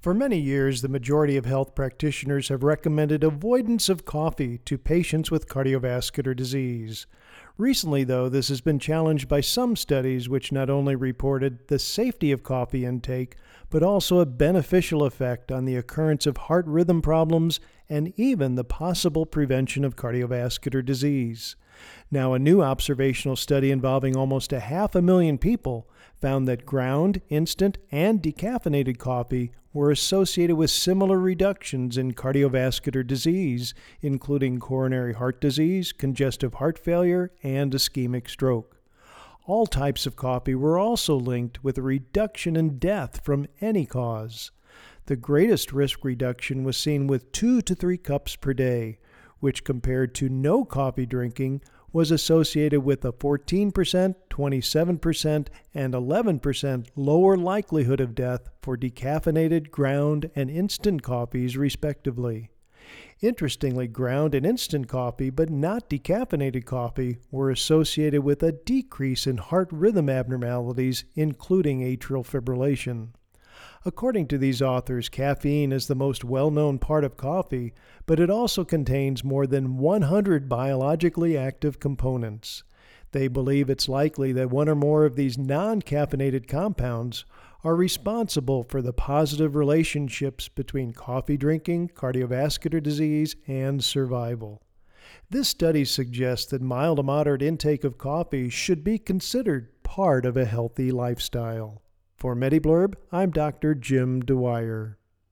For many years, the majority of health practitioners have recommended avoidance of coffee to patients with cardiovascular disease. Recently, though, this has been challenged by some studies which not only reported the safety of coffee intake, but also a beneficial effect on the occurrence of heart rhythm problems and even the possible prevention of cardiovascular disease. Now, a new observational study involving almost a half a million people found that ground, instant, and decaffeinated coffee were associated with similar reductions in cardiovascular disease, including coronary heart disease, congestive heart failure, and ischemic stroke. All types of coffee were also linked with a reduction in death from any cause. The greatest risk reduction was seen with two to three cups per day, which compared to no coffee drinking was associated with a 14%, 27%, and 11% lower likelihood of death for decaffeinated, ground, and instant coffees, respectively. Interestingly, ground and instant coffee, but not decaffeinated coffee, were associated with a decrease in heart rhythm abnormalities, including atrial fibrillation. According to these authors, caffeine is the most well known part of coffee, but it also contains more than 100 biologically active components. They believe it's likely that one or more of these non caffeinated compounds are responsible for the positive relationships between coffee drinking, cardiovascular disease, and survival. This study suggests that mild to moderate intake of coffee should be considered part of a healthy lifestyle. For MediBlurb, I'm Dr. Jim Dwyer.